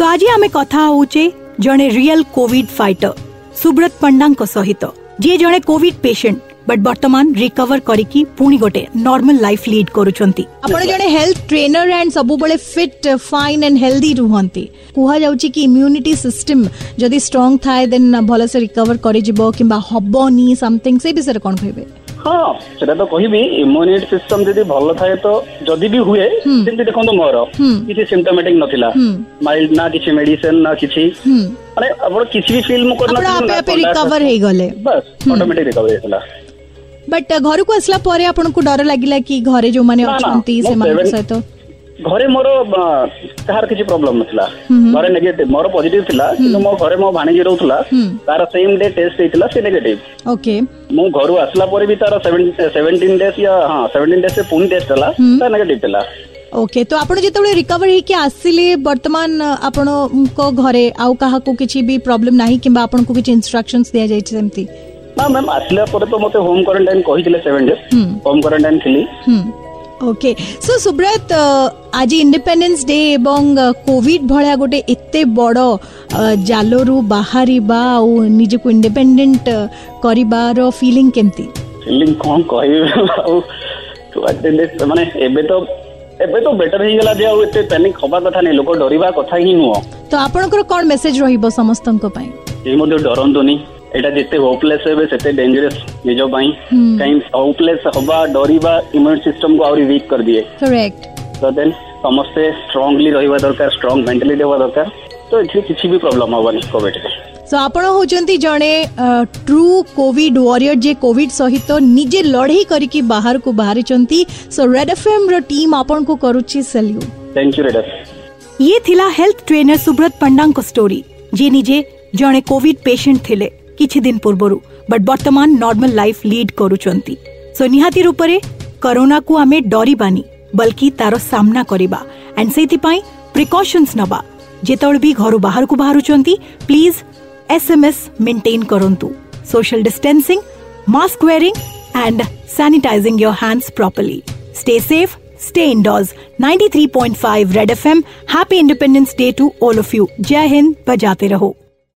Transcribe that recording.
show ଆଜି ଆମେ କଥା ହଉଛେ ଜଣେ ରିଏଲ କୋଭିଡ ଫାଇଟର ସୁବ୍ରତ ପଣ୍ଡାଙ୍କ ସହିତ ଯିଏ ଜଣେ କୋଭିଡ ପେସେଣ୍ଟ ବଟ୍ ବର୍ତ୍ତମାନ ରିକଭର କରିକି ପୁଣି ଗୋଟେ ନର୍ମାଲ ଲାଇଫ ଲିଡ୍ କରୁଛନ୍ତି ଆପଣ ଜଣେ ହେଲ୍ଥ ଟ୍ରେନର ଆଣ୍ଡ ସବୁବେଳେ ଫିଟ୍ ଫାଇନ୍ ଆଣ୍ଡ ହେଲ୍ଦି ରୁହନ୍ତି କୁହାଯାଉଛି କି ଇମ୍ୟୁନିଟି ସିଷ୍ଟମ ଯଦି ଷ୍ଟ୍ରଙ୍ଗ ଥାଏ ଦେନ୍ ଭଲସେ ରିକଭର କରିଯିବ କିମ୍ବା ହବନି ସମଥିଙ୍ଗ ସେ ବିଷୟରେ କ'ଣ କହିବେ ହଁ ସେଟା ତ କହିବି ଇମ୍ୟୁନିଟି ସିଷ୍ଟମ ଯଦି ଭଲ ଥାଏ ତ ଯଦି ବି ହୁଏ ଯେମିତି ଦେଖନ୍ତୁ ମୋର କିଛି ସିମ୍ପଟୋମେଟିକ ନଥିଲା ମାଇଲ୍ଡ ନା କିଛି ମେଡିସିନ ନା କିଛି ମାନେ ଆପଣ କିଛି ବି ଫିଲ୍ ମୁଁ କରିନଥିଲି ରିକଭର ହେଇଗଲେ ବାସ୍ ଅଟୋମେଟିକ ରିକଭର ହେଇଥିଲା ବଟ୍ ଘରକୁ ଆସିଲା ପରେ ଆପଣଙ୍କୁ ଡର ଲାଗିଲା କି ଘରେ ଯୋଉମାନେ ଅଛନ୍ତି ସେମାନଙ୍କ ସହିତ ଘରେ ମୋର କାହାର କିଛି ପ୍ରୋବ୍ଲେମ ନଥିଲା ଘରେ ନେଗେଟିଭ ମୋର ପଜିଟିଭ ଥିଲା କିନ୍ତୁ ମୋ ଘରେ ମୋ ଭାଣିଜୀ ରହୁଥିଲା ତାର ସେମ୍ ଡେ ଟେଷ୍ଟ ହେଇଥିଲା ସେ ନେଗେଟିଭ ଓକେ ମୁଁ ଘରୁ ଆସିଲା ପରେ ବି ତାର ସେଭେଣ୍ଟିନ୍ ଡେଜ୍ ହଁ ସେଭେଣ୍ଟିନ୍ ଡେଜ୍ ପୁଣି ଟେଷ୍ଟ ହେଲା ତା ନେଗେଟିଭ ଥିଲା ଓକେ ତ ଆପଣ ଯେତେବେଳେ ରିକଭର ହେଇକି ଆସିଲେ ବର୍ତ୍ତମାନ ଆପଣଙ୍କ ଘରେ ଆଉ କାହାକୁ କିଛି ବି ପ୍ରୋବ୍ଲେମ ନାହିଁ କିମ୍ବା ଆପଣଙ୍କୁ କିଛି ଇନଷ୍ଟ୍ରକ୍ସନ ଦିଆଯାଇଛି ସେମିତି ନା ମ୍ୟାମ୍ ଆସିଲା ପରେ ତ ମୋତେ ହୋମ୍ କ୍ୱାରେଣ୍ଟାଇନ୍ କହିଥିଲେ ସେଭେନ୍ ଡେଜ୍ ହୋମ୍ କ୍ୱାରେଣ୍ଟାଇନ୍ ଥିଲି ওকে ସୋ ସୁବ୍ରତ ଆଜି ଇଣ୍ଡିପେଣ୍ଡେନ୍ସ ଡେ ଏବଂ କୋଭିଡ ଭଳିଆ ଗୋଟେ ଏତେ ବଡ଼ ଜାଲରୁ ବାହାରିବା ଆଉ ନିଜକୁ ଇଣ୍ଡିପେଣ୍ଡେଣ୍ଟ କରିବାର ଫିଲିଂ କେମିତି ଫିଲିଂ କ'ଣ କହିବି ଆଉ ମାନେ ଏବେ ତ ଏବେ ତ ବେଟର ହେଇଗଲା ଯେ ଆଉ ଏତେ ପ୍ୟାନିକ ହବା କଥା ନାହିଁ ଲୋକ ଡରିବା କଥା ହିଁ ନୁହଁ ତ ଆପଣଙ୍କର କ'ଣ ମେସେଜ ରହିବ ସମସ୍ତଙ୍କ ପାଇଁ କେହି ମଧ୍ୟ ଡରନ୍ତୁନି ଏଇଟା ଯେତେ ହୋପଲେସ୍ ହେବେ ସେତେ ଡେଞ୍ଜରସ୍ ନିଜ ପାଇଁ କାହିଁକି ହୋପଲେସ୍ ହବା ଡରିବା ଇମ୍ୟୁନ୍ ସିଷ୍ଟମକୁ ଆହୁରି ୱିକ୍ କରିଦିଏ ତ ଦେନ୍ ସମସ୍ତେ ଷ୍ଟ୍ରଙ୍ଗଲି ରହିବା ଦରକାର ଷ୍ଟ୍ରଙ୍ଗ ମେଣ୍ଟାଲିଟି ହେବା ଦରକାର ତ ଏଥିରେ କିଛି ବି ପ୍ରୋବ୍ଲେମ୍ ହବନି କୋଭିଡରେ ସୋ ଆପଣ ହେଉଛନ୍ତି ଜଣେ ଟ୍ରୁ କୋଭିଡ୍ ୱାରିୟର ଯିଏ କୋଭିଡ୍ ସହିତ ନିଜେ ଲଢ଼େଇ କରିକି ବାହାରକୁ ବାହାରିଛନ୍ତି ସୋ ରେଡ୍ ଏଫ୍ ଏମ୍ ର ଟିମ୍ ଆପଣଙ୍କୁ କରୁଛି ସେଲ୍ୟୁ ଥ୍ୟାଙ୍କ ୟୁ ରେଡ୍ ଇଏ ଥିଲା ହେଲ୍ଥ ଟ୍ରେନର ସୁବ୍ରତ ପଣ୍ଡାଙ୍କ ଷ୍ଟୋରି ଯିଏ ନିଜେ ଜଣେ କୋଭିଡ୍ ପେସେଣ୍ଟ ଥିଲେ କିଛି ଦିନ ପୂର୍ବରୁ ବଟ୍ ବର୍ତ୍ତମାନ ନର୍ମାଲ ଲାଇଫ୍ ଲିଡ୍ କରୁଛନ୍ତି ସୋ ନିହାତି ରୂପରେ କରୋନାକୁ ଆମେ ଡରିବାନି ବଲ୍କି ତାର ସାମ୍ନା କରିବା ଆଣ୍ଡ ସେଇଥିପାଇଁ ପ୍ରିକସନ୍ସ ନେବା ଯେତେବେଳେ ବି ଘରୁ ବାହାରକୁ ବାହାରୁଛନ୍ତି ପ୍ଲିଜ୍ ଏସ୍ଏମ୍ଏସ୍ ମେଣ୍ଟେନ୍ କରନ୍ତୁ social distancing mask wearing and sanitizing your hands properly stay safe stay indoors 93.5 red fm happy independence day to all of you jai hind bajate raho